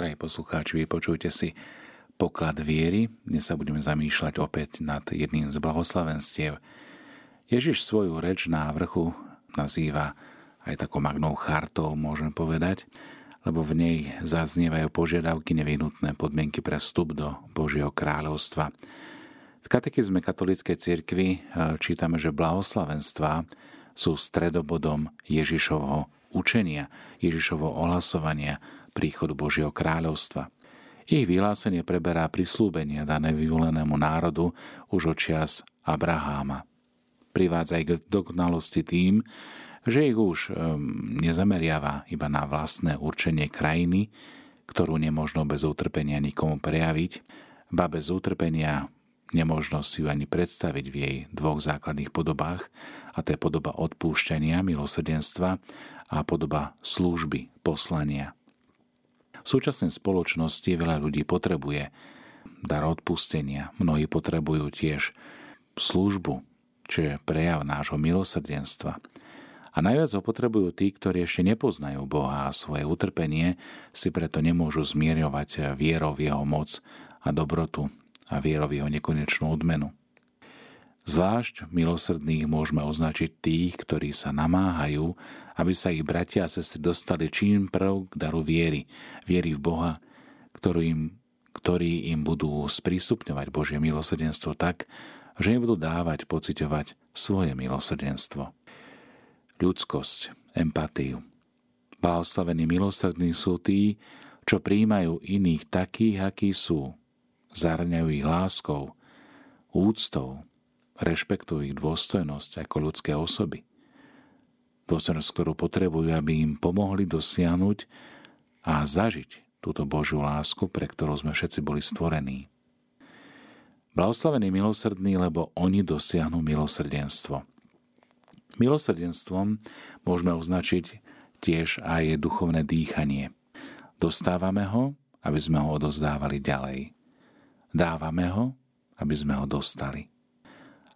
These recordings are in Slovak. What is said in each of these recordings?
Drahí poslucháči, vypočujte si poklad viery. Dnes sa budeme zamýšľať opäť nad jedným z blahoslavenstiev. Ježiš svoju reč na vrchu nazýva aj takou magnou chartou, môžeme povedať, lebo v nej zaznievajú požiadavky nevyhnutné podmienky pre vstup do Božieho kráľovstva. V katechizme katolíckej cirkvi eh, čítame, že blahoslavenstva sú stredobodom Ježišovho učenia, Ježišovho ohlasovania príchodu Božieho kráľovstva. Ich vyhlásenie preberá prislúbenia dané vyvolenému národu už od čias Abraháma. Privádza ich k dokonalosti tým, že ich už nezameriava iba na vlastné určenie krajiny, ktorú nemožno bez utrpenia nikomu prejaviť, ba bez utrpenia nemožno si ju ani predstaviť v jej dvoch základných podobách, a to je podoba odpúšťania, milosrdenstva a podoba služby, poslania. V súčasnej spoločnosti veľa ľudí potrebuje dar odpustenia. Mnohí potrebujú tiež službu, čo je prejav nášho milosrdenstva. A najviac ho potrebujú tí, ktorí ešte nepoznajú Boha a svoje utrpenie, si preto nemôžu zmierovať vierou v jeho moc a dobrotu a vierou v jeho nekonečnú odmenu. Zvlášť milosrdných môžeme označiť tých, ktorí sa namáhajú, aby sa ich bratia a sestry dostali čím prv k daru viery, viery v Boha, ktorý im, ktorý im budú sprístupňovať Božie milosrdenstvo tak, že im budú dávať pociťovať svoje milosrdenstvo. Ľudskosť, empatiu. Blahoslavení milosrdní sú tí, čo príjmajú iných takých, akí sú. Zahrňajú ich láskou, úctou, rešpektujú ich dôstojnosť ako ľudské osoby. Dôstojnosť, ktorú potrebujú, aby im pomohli dosiahnuť a zažiť túto Božiu lásku, pre ktorú sme všetci boli stvorení. Blahoslavení milosrdní, lebo oni dosiahnu milosrdenstvo. Milosrdenstvom môžeme označiť tiež aj duchovné dýchanie. Dostávame ho, aby sme ho odozdávali ďalej. Dávame ho, aby sme ho dostali.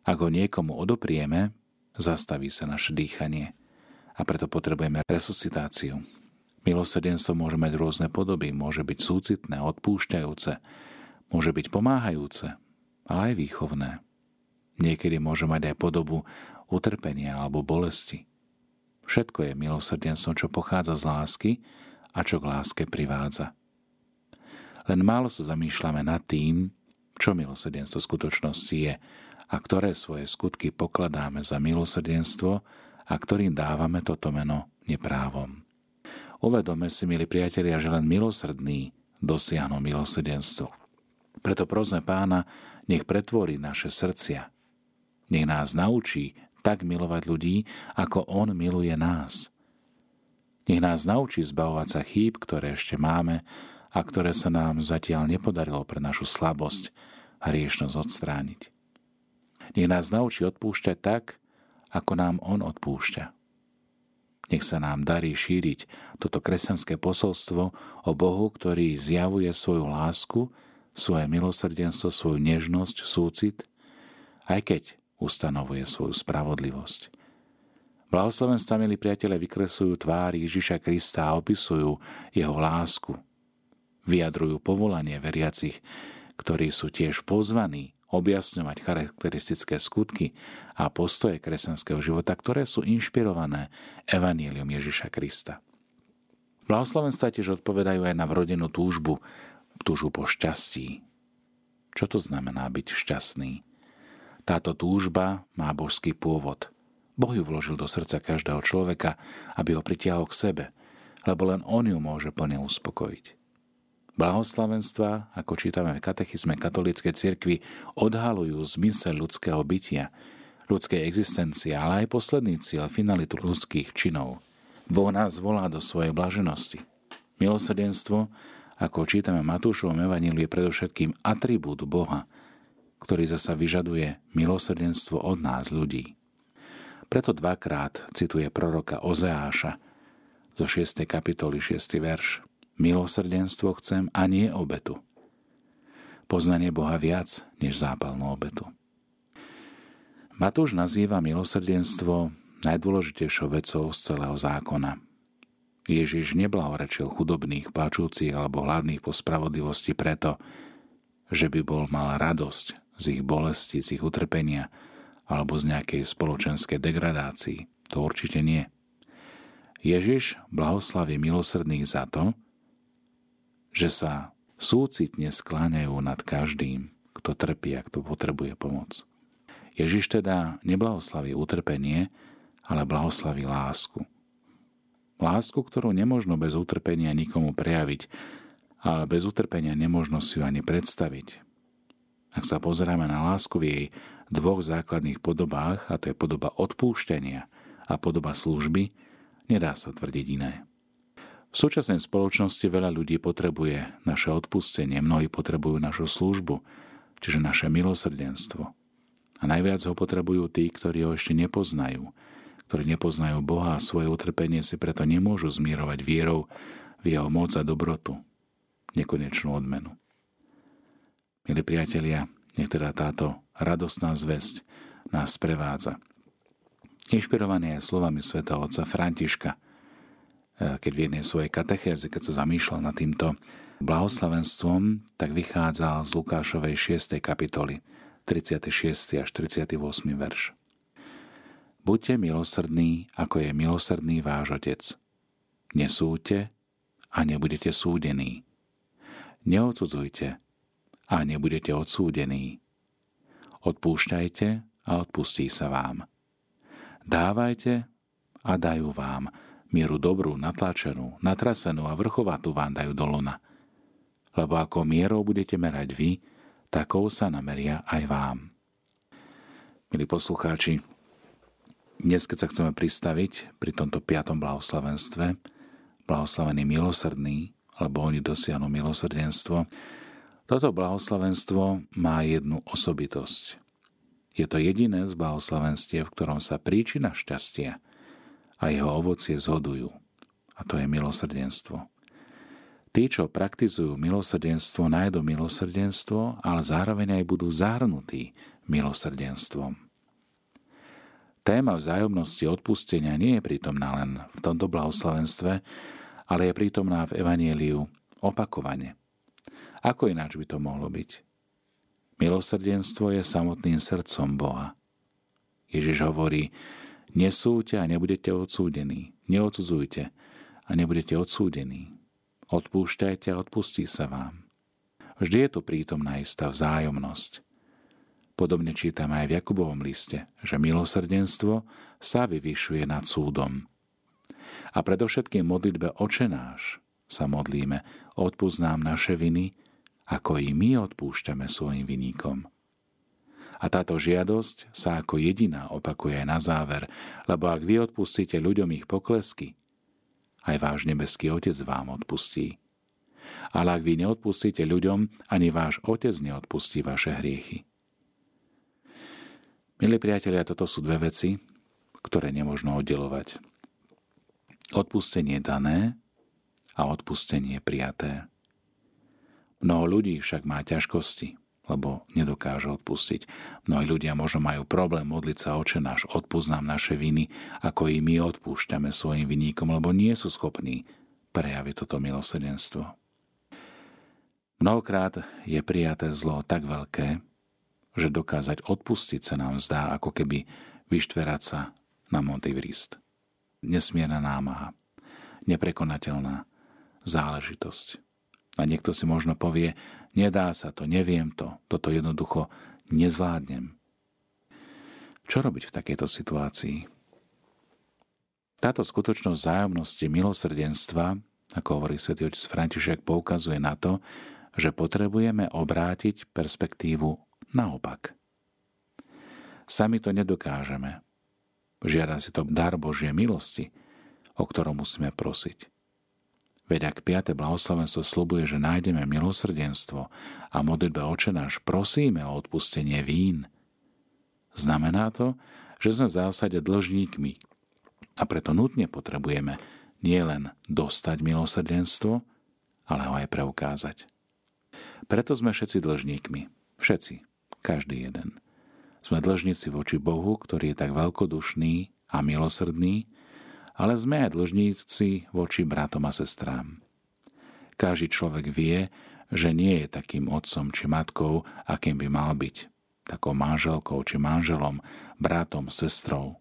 Ak ho niekomu odoprieme, zastaví sa naše dýchanie a preto potrebujeme resuscitáciu. Milosrdenstvo môže mať rôzne podoby, môže byť súcitné, odpúšťajúce, môže byť pomáhajúce, ale aj výchovné. Niekedy môže mať aj podobu utrpenia alebo bolesti. Všetko je milosrdenstvo, čo pochádza z lásky a čo k láske privádza. Len málo sa zamýšľame nad tým, čo milosrdenstvo v skutočnosti je a ktoré svoje skutky pokladáme za milosrdenstvo a ktorým dávame toto meno neprávom. Uvedome si, milí priatelia, že len milosrdný dosiahnu milosrdenstvo. Preto prosme pána, nech pretvorí naše srdcia. Nech nás naučí tak milovať ľudí, ako on miluje nás. Nech nás naučí zbavovať sa chýb, ktoré ešte máme a ktoré sa nám zatiaľ nepodarilo pre našu slabosť a riešnosť odstrániť. Nech nás naučí odpúšťať tak, ako nám On odpúšťa. Nech sa nám darí šíriť toto kresťanské posolstvo o Bohu, ktorý zjavuje svoju lásku, svoje milosrdenstvo, svoju nežnosť, súcit, aj keď ustanovuje svoju spravodlivosť. Blahoslavenstva, milí priateľe, vykresujú tvár Ježiša Krista a opisujú jeho lásku. Vyjadrujú povolanie veriacich, ktorí sú tiež pozvaní objasňovať charakteristické skutky a postoje kresťanského života, ktoré sú inšpirované Evanílium Ježiša Krista. Blahoslavenstva tiež odpovedajú aj na vrodenú túžbu, túžbu po šťastí. Čo to znamená byť šťastný? Táto túžba má božský pôvod. Boh ju vložil do srdca každého človeka, aby ho pritiahol k sebe, lebo len on ju môže plne uspokojiť. Blahoslavenstva, ako čítame v katechizme katolíckej cirkvi, odhalujú zmysel ľudského bytia, ľudskej existencie, ale aj posledný cieľ, finalitu ľudských činov. Boh nás volá do svojej blaženosti. Milosrdenstvo, ako čítame Matúšovom evaníliu, je predovšetkým atribút Boha, ktorý zasa vyžaduje milosrdenstvo od nás ľudí. Preto dvakrát cituje proroka Ozeáša zo 6. kapitoly 6. verš. Milosrdenstvo chcem a nie obetu. Poznanie Boha viac než zápalnú obetu. Matúš nazýva milosrdenstvo najdôležitejšou vecou z celého zákona. Ježiš neblahorečil chudobných, páčúcich alebo hladných po spravodlivosti preto, že by bol mal radosť z ich bolesti, z ich utrpenia alebo z nejakej spoločenskej degradácii. To určite nie. Ježiš blahoslaví milosrdných za to, že sa súcitne skláňajú nad každým, kto trpí a kto potrebuje pomoc. Ježiš teda neblahoslaví utrpenie, ale blahoslaví lásku. Lásku, ktorú nemožno bez utrpenia nikomu prejaviť a bez utrpenia nemožno si ju ani predstaviť. Ak sa pozeráme na lásku v jej dvoch základných podobách, a to je podoba odpúštenia a podoba služby, Nedá sa tvrdiť iné. V súčasnej spoločnosti veľa ľudí potrebuje naše odpustenie, mnohí potrebujú našu službu, čiže naše milosrdenstvo. A najviac ho potrebujú tí, ktorí ho ešte nepoznajú, ktorí nepoznajú Boha a svoje utrpenie si preto nemôžu zmierovať vierou v jeho moc a dobrotu, nekonečnú odmenu. Milí priatelia, nech teda táto radostná zväzť nás prevádza – Inšpirovaný je slovami svätého otca Františka, keď v jednej svojej katechéze, keď sa zamýšľal nad týmto blahoslavenstvom, tak vychádzal z Lukášovej 6. kapitoly, 36. až 38. verš. Buďte milosrdní, ako je milosrdný váš Otec. Nesúďte a nebudete súdení. Neodsudzujte a nebudete odsúdení. Odpúšťajte a odpustí sa vám. Dávajte a dajú vám. Mieru dobrú, natlačenú, natrasenú a vrchovatú vám dajú do lona. Lebo ako mierou budete merať vy, takou sa nameria aj vám. Milí poslucháči, dnes, keď sa chceme pristaviť pri tomto piatom blahoslavenstve, blahoslavený milosrdný, alebo oni dosiahnu milosrdenstvo, toto blahoslavenstvo má jednu osobitosť. Je to jediné z blahoslavenstie, v ktorom sa príčina šťastia a jeho ovocie zhodujú. A to je milosrdenstvo. Tí, čo praktizujú milosrdenstvo, nájdu milosrdenstvo, ale zároveň aj budú zahrnutí milosrdenstvom. Téma vzájomnosti odpustenia nie je prítomná len v tomto blahoslavenstve, ale je prítomná v Evanieliu opakovane. Ako ináč by to mohlo byť? Milosrdenstvo je samotným srdcom Boha. Ježiš hovorí, nesúďte a nebudete odsúdení. Neodsudzujte a nebudete odsúdení. Odpúšťajte a odpustí sa vám. Vždy je tu prítomná istá vzájomnosť. Podobne čítame aj v Jakubovom liste, že milosrdenstvo sa vyvyšuje nad súdom. A predovšetkým modlitbe Oče náš sa modlíme, odpúsť naše viny, ako i my odpúšťame svojim viníkom. A táto žiadosť sa ako jediná opakuje aj na záver, lebo ak vy odpustíte ľuďom ich poklesky, aj váš nebeský Otec vám odpustí. Ale ak vy neodpustíte ľuďom, ani váš Otec neodpustí vaše hriechy. Milí priatelia, toto sú dve veci, ktoré nemôžno oddelovať. Odpustenie dané a odpustenie prijaté. Mnoho ľudí však má ťažkosti, lebo nedokáže odpustiť. Mnohí ľudia možno majú problém modliť sa oče náš, odpúznám naše viny, ako i my odpúšťame svojim viníkom, lebo nie sú schopní prejaviť toto milosrdenstvo. Mnohokrát je prijaté zlo tak veľké, že dokázať odpustiť sa nám zdá, ako keby vyštverať sa na Montevrist. Nesmierna námaha, neprekonateľná záležitosť. A niekto si možno povie, nedá sa to, neviem to, toto jednoducho nezvládnem. Čo robiť v takejto situácii? Táto skutočnosť zájomnosti milosrdenstva, ako hovorí svätý otec František, poukazuje na to, že potrebujeme obrátiť perspektívu naopak. Sami to nedokážeme. Žiada si to dar Božie milosti, o ktorom musíme prosiť. Veď ak 5. blahoslavenstvo slubuje, že nájdeme milosrdenstvo a modlitbe oče náš prosíme o odpustenie vín, znamená to, že sme v zásade dlžníkmi a preto nutne potrebujeme nielen dostať milosrdenstvo, ale ho aj preukázať. Preto sme všetci dlžníkmi. Všetci. Každý jeden. Sme dlžníci voči Bohu, ktorý je tak veľkodušný a milosrdný ale sme aj dlžníci voči bratom a sestrám. Každý človek vie, že nie je takým otcom či matkou, akým by mal byť, takou manželkou či manželom, bratom, sestrou.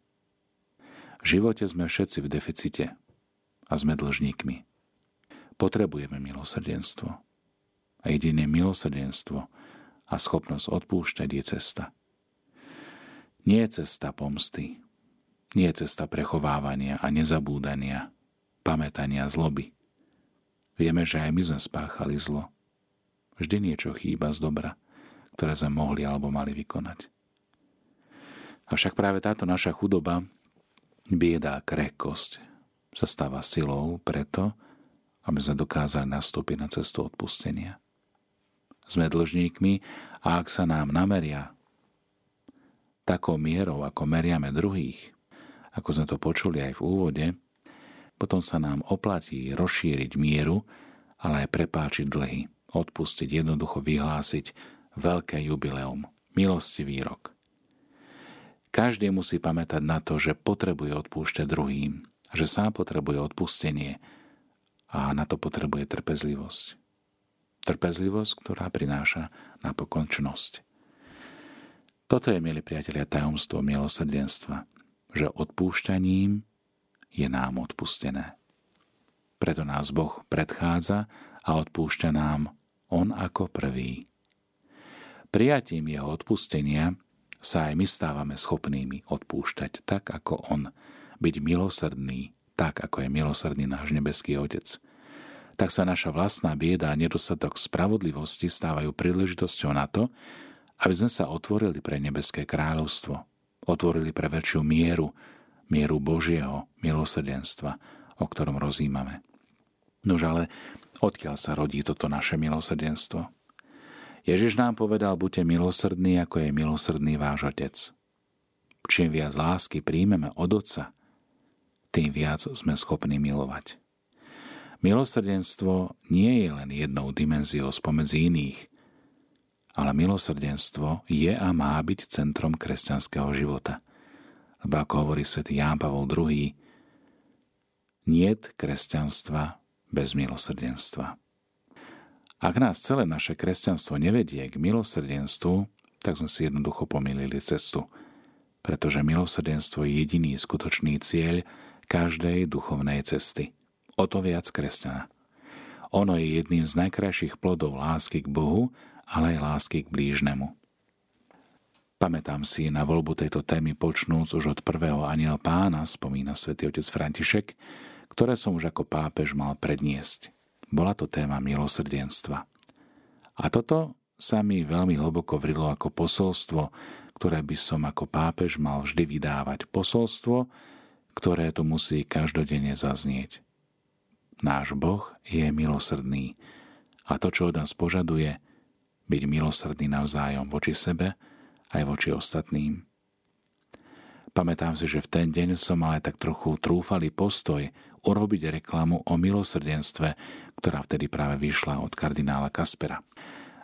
V živote sme všetci v deficite a sme dlžníkmi. Potrebujeme milosrdenstvo. A jediné milosrdenstvo a schopnosť odpúšťať je cesta. Nie cesta pomsty, nie je cesta prechovávania a nezabúdania, pamätania zloby. Vieme, že aj my sme spáchali zlo. Vždy niečo chýba z dobra, ktoré sme mohli alebo mali vykonať. Avšak práve táto naša chudoba, bieda a krehkosť sa stáva silou preto, aby sme dokázali nastúpiť na cestu odpustenia. Sme dlžníkmi a ak sa nám nameria takou mierou, ako meriame druhých, ako sme to počuli aj v úvode, potom sa nám oplatí rozšíriť mieru, ale aj prepáčiť dlhy, odpustiť, jednoducho vyhlásiť veľké jubileum, milostivý rok. Každý musí pamätať na to, že potrebuje odpúšťať druhým, že sám potrebuje odpustenie a na to potrebuje trpezlivosť. Trpezlivosť, ktorá prináša napokon čnosť. Toto je, milí priatelia, tajomstvo milosrdenstva že odpúšťaním je nám odpustené. Preto nás Boh predchádza a odpúšťa nám On ako prvý. Prijatím jeho odpustenia sa aj my stávame schopnými odpúšťať tak ako On, byť milosrdný, tak ako je milosrdný náš nebeský Otec. Tak sa naša vlastná bieda a nedostatok spravodlivosti stávajú príležitosťou na to, aby sme sa otvorili pre nebeské kráľovstvo – otvorili pre väčšiu mieru, mieru Božieho milosrdenstva, o ktorom rozímame. Nož ale odkiaľ sa rodí toto naše milosrdenstvo? Ježiš nám povedal, buďte milosrdní, ako je milosrdný váš Otec. Čím viac lásky príjmeme od Otca, tým viac sme schopní milovať. Milosrdenstvo nie je len jednou dimenziou spomedzi iných, ale milosrdenstvo je a má byť centrom kresťanského života. Lebo ako hovorí svätý Ján Pavol II, niet kresťanstva bez milosrdenstva. Ak nás celé naše kresťanstvo nevedie k milosrdenstvu, tak sme si jednoducho pomýlili cestu, pretože milosrdenstvo je jediný skutočný cieľ každej duchovnej cesty. O to viac kresťana. Ono je jedným z najkrajších plodov lásky k Bohu ale aj lásky k blížnemu. Pamätám si na voľbu tejto témy počnúc už od prvého aniel pána, spomína svätý otec František, ktoré som už ako pápež mal predniesť. Bola to téma milosrdenstva. A toto sa mi veľmi hlboko vrilo ako posolstvo, ktoré by som ako pápež mal vždy vydávať. Posolstvo, ktoré tu musí každodenne zaznieť. Náš Boh je milosrdný a to, čo od nás požaduje, byť milosrdný navzájom voči sebe aj voči ostatným. Pamätám si, že v ten deň som aj tak trochu trúfalý postoj urobiť reklamu o milosrdenstve, ktorá vtedy práve vyšla od kardinála Kaspera.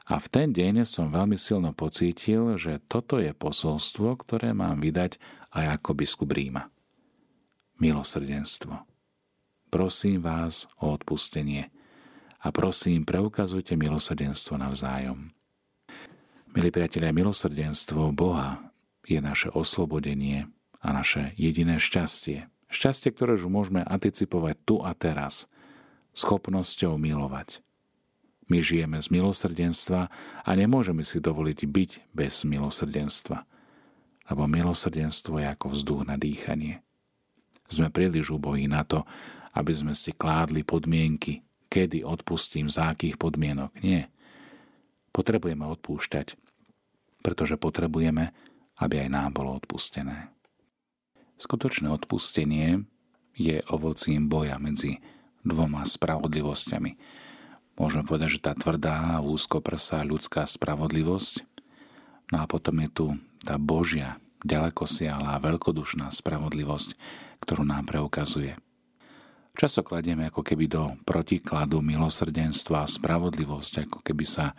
A v ten deň som veľmi silno pocítil, že toto je posolstvo, ktoré mám vydať aj ako biskup Ríma. Milosrdenstvo. Prosím vás o odpustenie a prosím, preukazujte milosrdenstvo navzájom. Milí priatelia, milosrdenstvo Boha je naše oslobodenie a naše jediné šťastie. Šťastie, ktoré už môžeme anticipovať tu a teraz, schopnosťou milovať. My žijeme z milosrdenstva a nemôžeme si dovoliť byť bez milosrdenstva. Lebo milosrdenstvo je ako vzduch na dýchanie. Sme príliš ubohí na to, aby sme si kládli podmienky, kedy odpustím, za akých podmienok. Nie. Potrebujeme odpúšťať, pretože potrebujeme, aby aj nám bolo odpustené. Skutočné odpustenie je ovocím boja medzi dvoma spravodlivosťami. Môžeme povedať, že tá tvrdá, úzkoprsá ľudská spravodlivosť, no a potom je tu tá Božia, ďaleko siahla veľkodušná spravodlivosť, ktorú nám preukazuje. Často kladieme ako keby do protikladu milosrdenstva a spravodlivosť, ako keby sa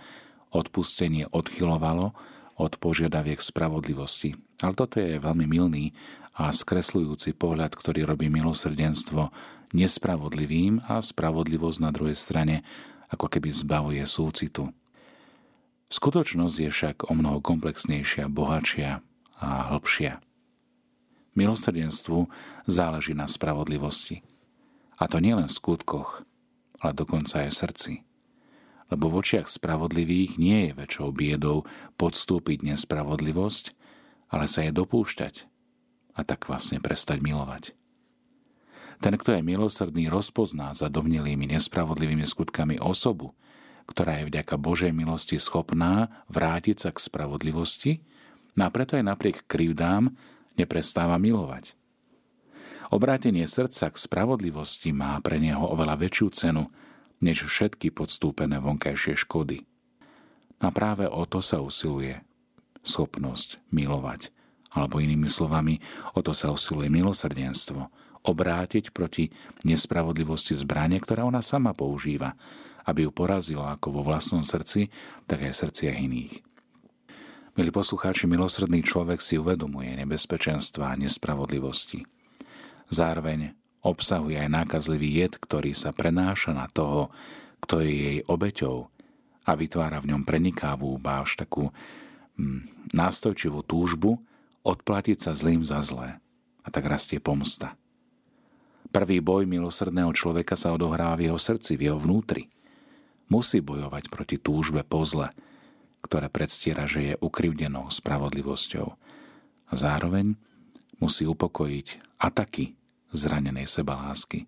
odpustenie odchylovalo od požiadaviek spravodlivosti. Ale toto je veľmi milný a skresľujúci pohľad, ktorý robí milosrdenstvo nespravodlivým a spravodlivosť na druhej strane ako keby zbavuje súcitu. Skutočnosť je však o mnoho komplexnejšia, bohatšia a hĺbšia. Milosrdenstvu záleží na spravodlivosti. A to nielen v skutkoch, ale dokonca aj v srdci. Lebo v očiach spravodlivých nie je väčšou biedou podstúpiť nespravodlivosť, ale sa je dopúšťať a tak vlastne prestať milovať. Ten, kto je milosrdný, rozpozná za domnelými nespravodlivými skutkami osobu, ktorá je vďaka Božej milosti schopná vrátiť sa k spravodlivosti no a preto aj napriek krivdám neprestáva milovať. Obrátenie srdca k spravodlivosti má pre neho oveľa väčšiu cenu než všetky podstúpené vonkajšie škody. A práve o to sa usiluje schopnosť milovať. Alebo inými slovami, o to sa usiluje milosrdenstvo – obrátiť proti nespravodlivosti zbranie, ktorá ona sama používa, aby ju porazila ako vo vlastnom srdci, tak aj srdciach iných. Milí poslucháči, milosrdný človek si uvedomuje nebezpečenstva a nespravodlivosti. Zároveň obsahuje aj nákazlivý jed, ktorý sa prenáša na toho, kto je jej obeťou a vytvára v ňom prenikávú, báš takú mm, nástojčivú túžbu odplatiť sa zlým za zlé. A tak rastie pomsta. Prvý boj milosrdného človeka sa odohráva v jeho srdci, v jeho vnútri. Musí bojovať proti túžbe po zle, ktoré predstiera, že je ukrivdenou spravodlivosťou. A zároveň musí upokojiť ataky zranenej sebalásky,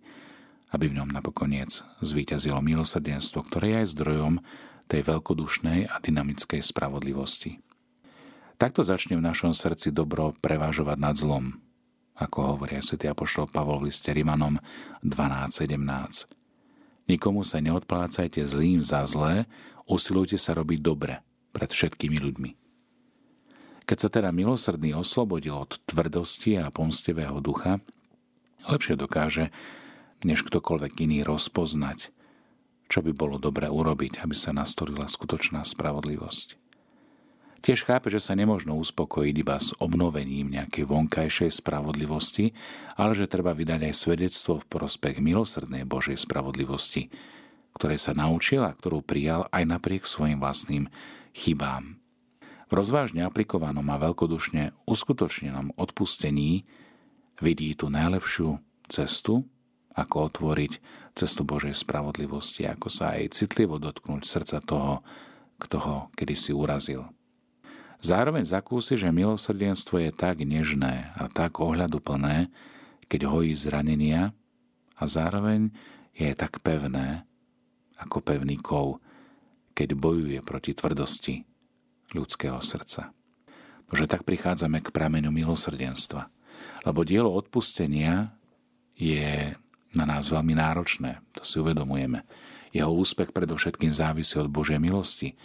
aby v ňom napokoniec zvíťazilo milosrdenstvo, ktoré je aj zdrojom tej veľkodušnej a dynamickej spravodlivosti. Takto začne v našom srdci dobro prevážovať nad zlom, ako hovorí aj apoštol Pavol v liste Rimanom 12.17. Nikomu sa neodplácajte zlým za zlé, usilujte sa robiť dobre pred všetkými ľuďmi. Keď sa teda milosrdný oslobodil od tvrdosti a pomstivého ducha, lepšie dokáže, než ktokoľvek iný rozpoznať, čo by bolo dobre urobiť, aby sa nastolila skutočná spravodlivosť. Tiež chápe, že sa nemôžno uspokojiť iba s obnovením nejakej vonkajšej spravodlivosti, ale že treba vydať aj svedectvo v prospech milosrdnej Božej spravodlivosti, ktorej sa naučil a ktorú prijal aj napriek svojim vlastným chybám. V rozvážne aplikovanom a veľkodušne uskutočnenom odpustení vidí tú najlepšiu cestu, ako otvoriť cestu Božej spravodlivosti, ako sa aj citlivo dotknúť srdca toho, kto ho kedysi urazil. Zároveň zakúsi, že milosrdenstvo je tak nežné a tak ohľaduplné, keď hojí zranenia a zároveň je tak pevné, ako pevný kov, keď bojuje proti tvrdosti ľudského srdca. Bože, tak prichádzame k prameňu milosrdenstva, lebo dielo odpustenia je na nás veľmi náročné, to si uvedomujeme. Jeho úspech predovšetkým závisí od Božej milosti,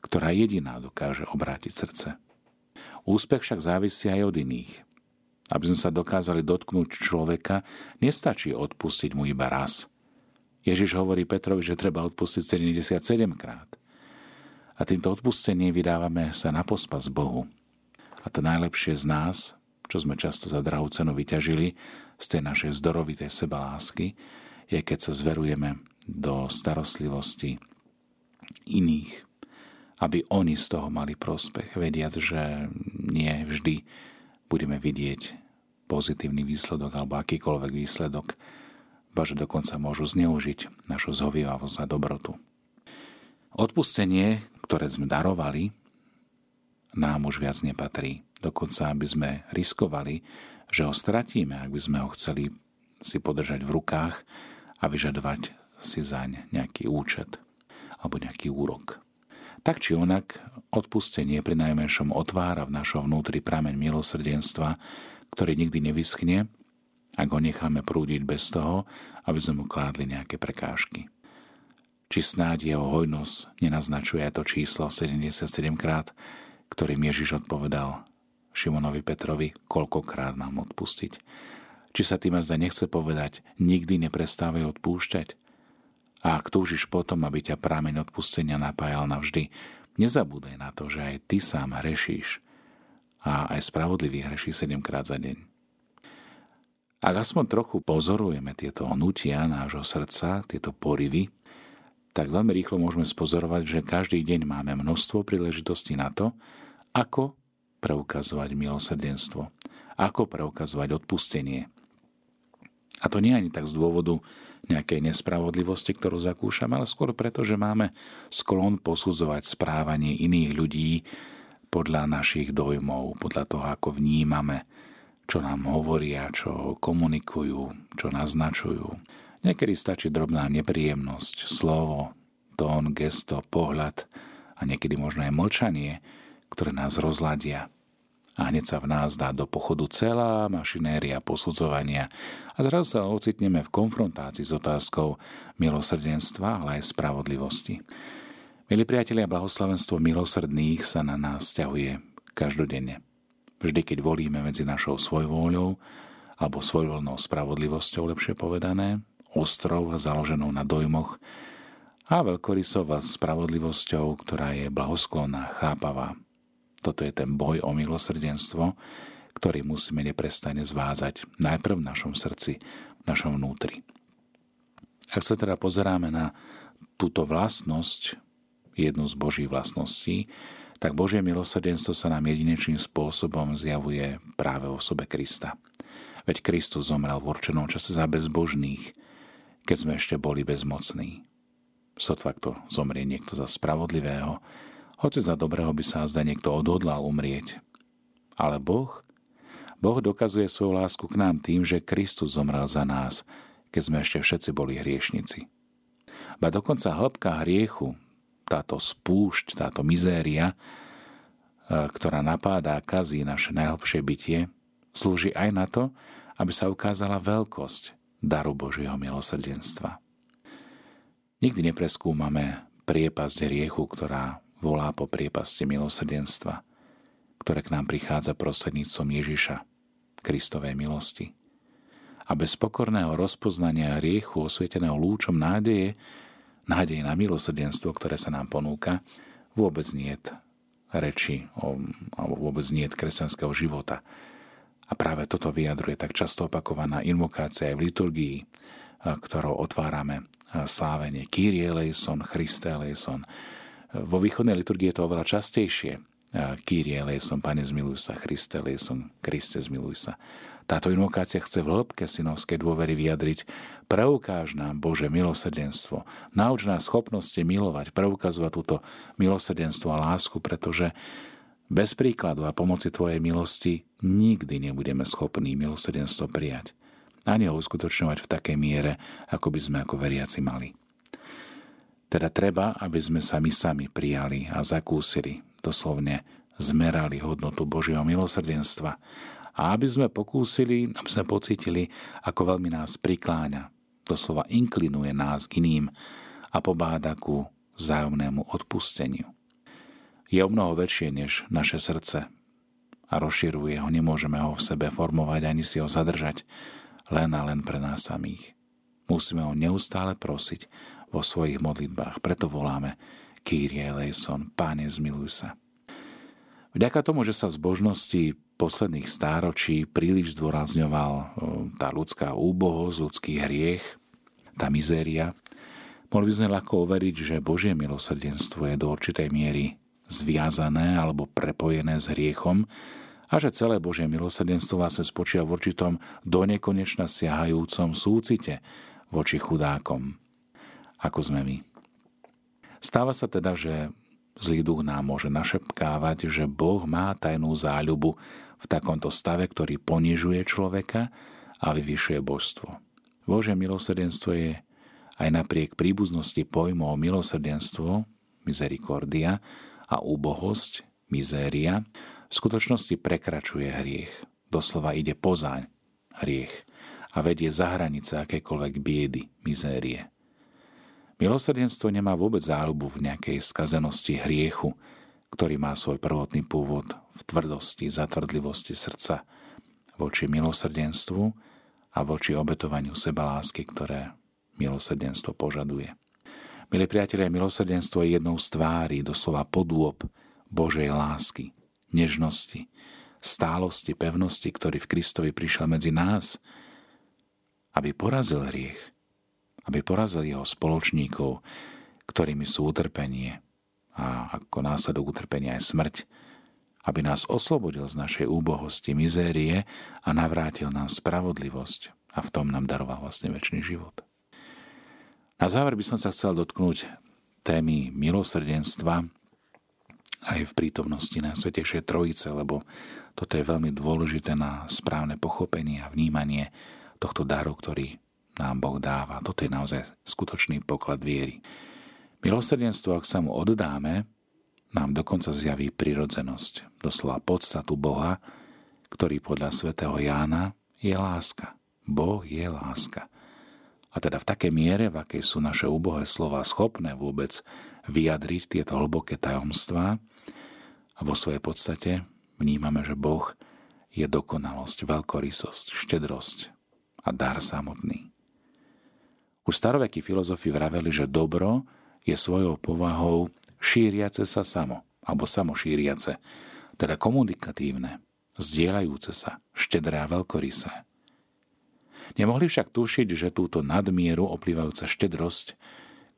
ktorá jediná dokáže obrátiť srdce. Úspech však závisí aj od iných. Aby sme sa dokázali dotknúť človeka, nestačí odpustiť mu iba raz. Ježiš hovorí Petrovi, že treba odpustiť 77 krát. A týmto odpustením vydávame sa na pospas Bohu. A to najlepšie z nás, čo sme často za drahú cenu vyťažili z tej našej vzdorovitej sebalásky, je keď sa zverujeme do starostlivosti iných, aby oni z toho mali prospech, vediac, že nie vždy budeme vidieť pozitívny výsledok alebo akýkoľvek výsledok, ba že dokonca môžu zneužiť našu zhovývavosť a dobrotu. Odpustenie, ktoré sme darovali, nám už viac nepatrí. Dokonca, aby sme riskovali, že ho stratíme, ak by sme ho chceli si podržať v rukách a vyžadovať si zaň nejaký účet alebo nejaký úrok. Tak či onak, odpustenie pri najmenšom otvára v našom vnútri prameň milosrdenstva, ktorý nikdy nevyschne, ak ho necháme prúdiť bez toho, aby sme mu kládli nejaké prekážky. Či snáď jeho hojnosť nenaznačuje to číslo 77 krát, ktorým Ježiš odpovedal Šimonovi Petrovi, koľkokrát mám odpustiť. Či sa tým zda nechce povedať, nikdy neprestávaj odpúšťať? A ak túžiš potom, aby ťa prámeň odpustenia napájal navždy, nezabúdaj na to, že aj ty sám hrešíš a aj spravodlivý hreší sedemkrát za deň. Ak aspoň trochu pozorujeme tieto hnutia nášho srdca, tieto porivy, tak veľmi rýchlo môžeme spozorovať, že každý deň máme množstvo príležitostí na to, ako preukazovať milosrdenstvo, ako preukazovať odpustenie. A to nie ani tak z dôvodu nejakej nespravodlivosti, ktorú zakúšame, ale skôr preto, že máme sklon posudzovať správanie iných ľudí podľa našich dojmov, podľa toho, ako vnímame, čo nám hovoria, čo komunikujú, čo naznačujú. Niekedy stačí drobná nepríjemnosť, slovo, tón, gesto, pohľad a niekedy možno aj mlčanie, ktoré nás rozladia a hneď sa v nás dá do pochodu celá mašinéria posudzovania a zrazu sa ocitneme v konfrontácii s otázkou milosrdenstva, ale aj spravodlivosti. Milí priatelia, blahoslavenstvo milosrdných sa na nás ťahuje každodenne. Vždy, keď volíme medzi našou svojvôľou alebo svojvoľnou spravodlivosťou, lepšie povedané, ostrov a založenou na dojmoch a veľkorysou a spravodlivosťou, ktorá je blahosklonná, chápavá, toto je ten boj o milosrdenstvo, ktorý musíme neprestane zvázať najprv v našom srdci, v našom vnútri. Ak sa teda pozeráme na túto vlastnosť, jednu z Božích vlastností, tak Božie milosrdenstvo sa nám jedinečným spôsobom zjavuje práve v osobe Krista. Veď Kristus zomrel v určenom čase za bezbožných, keď sme ešte boli bezmocní. Sotva kto zomrie niekto za spravodlivého, hoci za dobrého by sa zda niekto odhodlal umrieť. Ale Boh? Boh dokazuje svoju lásku k nám tým, že Kristus zomrel za nás, keď sme ešte všetci boli hriešnici. Ba dokonca hĺbka hriechu, táto spúšť, táto mizéria, e, ktorá napádá a kazí naše najhlbšie bytie, slúži aj na to, aby sa ukázala veľkosť daru Božieho milosrdenstva. Nikdy nepreskúmame priepasť hriechu, ktorá volá po priepasti milosrdenstva, ktoré k nám prichádza prostredníctvom Ježiša, Kristovej milosti. A bez pokorného rozpoznania riechu osvieteného lúčom nádeje, nádeje na milosrdenstvo, ktoré sa nám ponúka, vôbec niet reči, alebo vôbec niet kresťanského života. A práve toto vyjadruje tak často opakovaná invokácia aj v liturgii, ktorou otvárame slávenie Kyrie eleison, Christe eleison, vo východnej liturgii je to oveľa častejšie. Kyrie eleison, Pane zmiluj sa, Christe eleison, Kriste zmiluj sa. Táto invokácia chce v hĺbke synovskej dôvery vyjadriť preukáž nám Bože milosrdenstvo, nauč nás schopnosti milovať, preukazovať túto milosrdenstvo a lásku, pretože bez príkladu a pomoci Tvojej milosti nikdy nebudeme schopní milosrdenstvo prijať. Ani ho uskutočňovať v takej miere, ako by sme ako veriaci mali. Teda treba, aby sme sa my sami prijali a zakúsili, doslovne zmerali hodnotu Božieho milosrdenstva a aby sme pokúsili, aby sme pocítili, ako veľmi nás prikláňa, doslova inklinuje nás k iným a pobáda ku vzájomnému odpusteniu. Je o mnoho väčšie než naše srdce a rozširuje ho, nemôžeme ho v sebe formovať ani si ho zadržať len a len pre nás samých. Musíme ho neustále prosiť, vo svojich modlitbách. Preto voláme Kyrie eleison, Páne zmiluj sa. Vďaka tomu, že sa z božnosti posledných stáročí príliš zdôrazňoval tá ľudská úbohosť, ľudský hriech, tá mizéria, mohli by sme ľahko overiť, že Božie milosrdenstvo je do určitej miery zviazané alebo prepojené s hriechom a že celé Božie milosrdenstvo vlastne spočíva v určitom do siahajúcom súcite voči chudákom ako sme my. Stáva sa teda, že zlý duch nám môže našepkávať, že Boh má tajnú záľubu v takomto stave, ktorý ponižuje človeka a vyvyšuje božstvo. Božie milosrdenstvo je aj napriek príbuznosti pojmov milosrdenstvo, misericordia a úbohosť, mizéria, v skutočnosti prekračuje hriech. Doslova ide pozaň hriech a vedie za hranice akékoľvek biedy, mizérie. Milosrdenstvo nemá vôbec záľubu v nejakej skazenosti hriechu, ktorý má svoj prvotný pôvod v tvrdosti, zatvrdlivosti srdca voči milosrdenstvu a voči obetovaniu seba lásky, ktoré milosrdenstvo požaduje. Milí priatelia, milosrdenstvo je jednou z tvári, doslova podôb Božej lásky, nežnosti, stálosti, pevnosti, ktorý v Kristovi prišiel medzi nás, aby porazil hriech, aby porazil jeho spoločníkov, ktorými sú utrpenie a ako následok utrpenia aj smrť, aby nás oslobodil z našej úbohosti, mizérie a navrátil nám spravodlivosť a v tom nám daroval vlastne väčší život. Na záver by som sa chcel dotknúť témy milosrdenstva aj v prítomnosti Najsvetejšej Trojice, lebo toto je veľmi dôležité na správne pochopenie a vnímanie tohto daru, ktorý nám Boh dáva. Toto je naozaj skutočný poklad viery. Milosrdenstvo, ak sa mu oddáme, nám dokonca zjaví prirodzenosť, doslova podstatu Boha, ktorý podľa svätého Jána je láska. Boh je láska. A teda v takej miere, v akej sú naše úbohé slova schopné vôbec vyjadriť tieto hlboké tajomstvá, a vo svojej podstate vnímame, že Boh je dokonalosť, veľkorysosť, štedrosť a dar samotný. Už starovekí filozofi vraveli, že dobro je svojou povahou šíriace sa samo, alebo samošíriace, teda komunikatívne, zdieľajúce sa, štedré a veľkorysé. Nemohli však tušiť, že túto nadmieru oplývajúca štedrosť,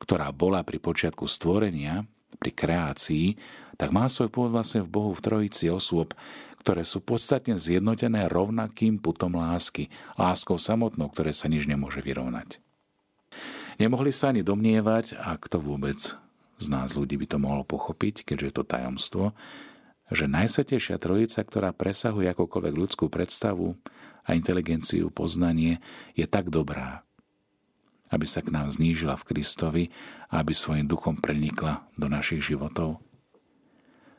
ktorá bola pri počiatku stvorenia, pri kreácii, tak má svoj pôvod vlastne v Bohu v trojici osôb, ktoré sú podstatne zjednotené rovnakým putom lásky, láskou samotnou, ktoré sa nič nemôže vyrovnať. Nemohli sa ani domnievať, ak to vôbec z nás ľudí by to mohlo pochopiť, keďže je to tajomstvo, že Najsvetejšia Trojica, ktorá presahuje akokoľvek ľudskú predstavu, a inteligenciu, poznanie, je tak dobrá, aby sa k nám znížila v Kristovi a aby svojim duchom prenikla do našich životov.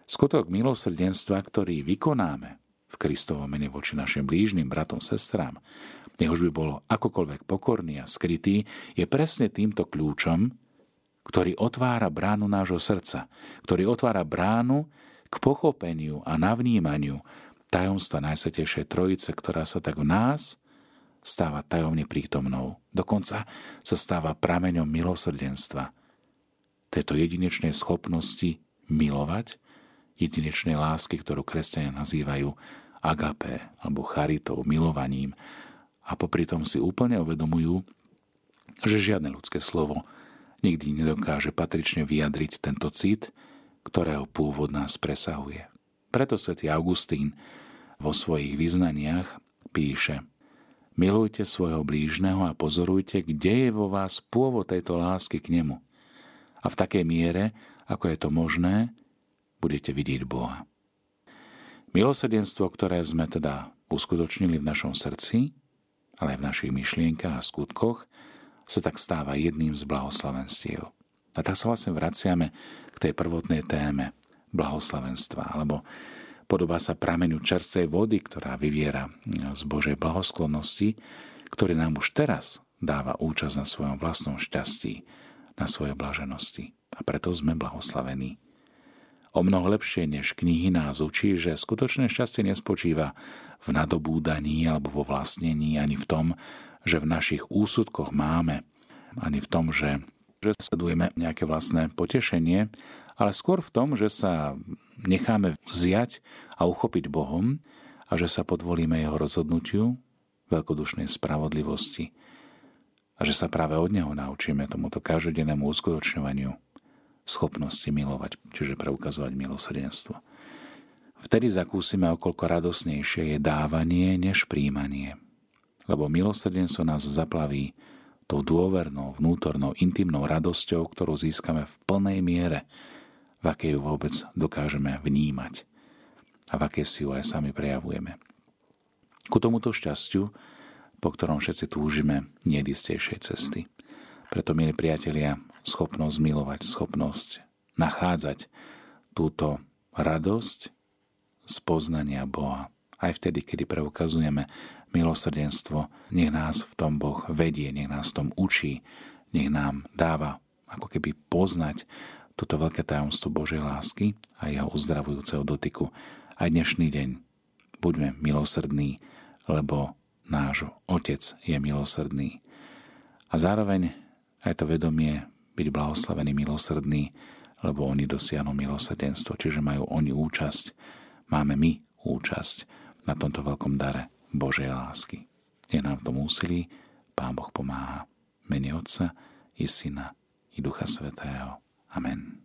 Skutok milosrdenstva, ktorý vykonáme v Kristovom mene voči našim blížnym bratom, sestrám, nech už by bol akokoľvek pokorný a skrytý, je presne týmto kľúčom, ktorý otvára bránu nášho srdca, ktorý otvára bránu k pochopeniu a navnímaniu tajomstva Najsvetejšej Trojice, ktorá sa tak v nás stáva tajomne prítomnou. Dokonca sa stáva prameňom milosrdenstva. Tejto jedinečnej schopnosti milovať, jedinečnej lásky, ktorú kresťania nazývajú agapé alebo charitou, milovaním a popri tom si úplne uvedomujú, že žiadne ľudské slovo nikdy nedokáže patrične vyjadriť tento cit, ktorého pôvod nás presahuje. Preto svätý Augustín vo svojich vyznaniach píše Milujte svojho blížneho a pozorujte, kde je vo vás pôvod tejto lásky k nemu. A v takej miere, ako je to možné, budete vidieť Boha. Milosrdenstvo, ktoré sme teda uskutočnili v našom srdci, ale aj v našich myšlienkach a skutkoch, sa tak stáva jedným z blahoslavenstiev. A tak sa vlastne vraciame k tej prvotnej téme blahoslavenstva, alebo Podobá sa pramenu čerstvej vody, ktorá vyviera z Božej blahosklonnosti, ktorý nám už teraz dáva účasť na svojom vlastnom šťastí, na svojej blaženosti. A preto sme blahoslavení. O mnoho lepšie než knihy nás učí, že skutočné šťastie nespočíva v nadobúdaní alebo vo vlastnení, ani v tom, že v našich úsudkoch máme, ani v tom, že, že sledujeme nejaké vlastné potešenie, ale skôr v tom, že sa necháme vziať a uchopiť Bohom a že sa podvolíme Jeho rozhodnutiu, veľkodušnej spravodlivosti a že sa práve od Neho naučíme tomuto každodennému uskutočňovaniu schopnosti milovať, čiže preukazovať milosrdenstvo. Vtedy zakúsime, okolko radosnejšie je dávanie než príjmanie. Lebo milosrdenstvo nás zaplaví tou dôvernou, vnútornou, intimnou radosťou, ktorú získame v plnej miere, v akej ju vôbec dokážeme vnímať a v akej si ju aj sami prejavujeme. Ku tomuto šťastiu, po ktorom všetci túžime, nie cesty. Preto, milí priatelia, schopnosť milovať, schopnosť nachádzať túto radosť z poznania Boha. Aj vtedy, kedy preukazujeme milosrdenstvo, nech nás v tom Boh vedie, nech nás v tom učí, nech nám dáva ako keby poznať toto veľké tajomstvo Božej lásky a jeho uzdravujúceho dotyku aj dnešný deň. Buďme milosrdní, lebo náš Otec je milosrdný. A zároveň aj to vedomie byť blahoslavený milosrdný, lebo oni dosiahnu milosrdenstvo, čiže majú oni účasť, máme my účasť na tomto veľkom dare Božej lásky. Je nám v tom úsilí Pán Boh pomáha. Mene Otca i Syna i Ducha Svetého. Amen.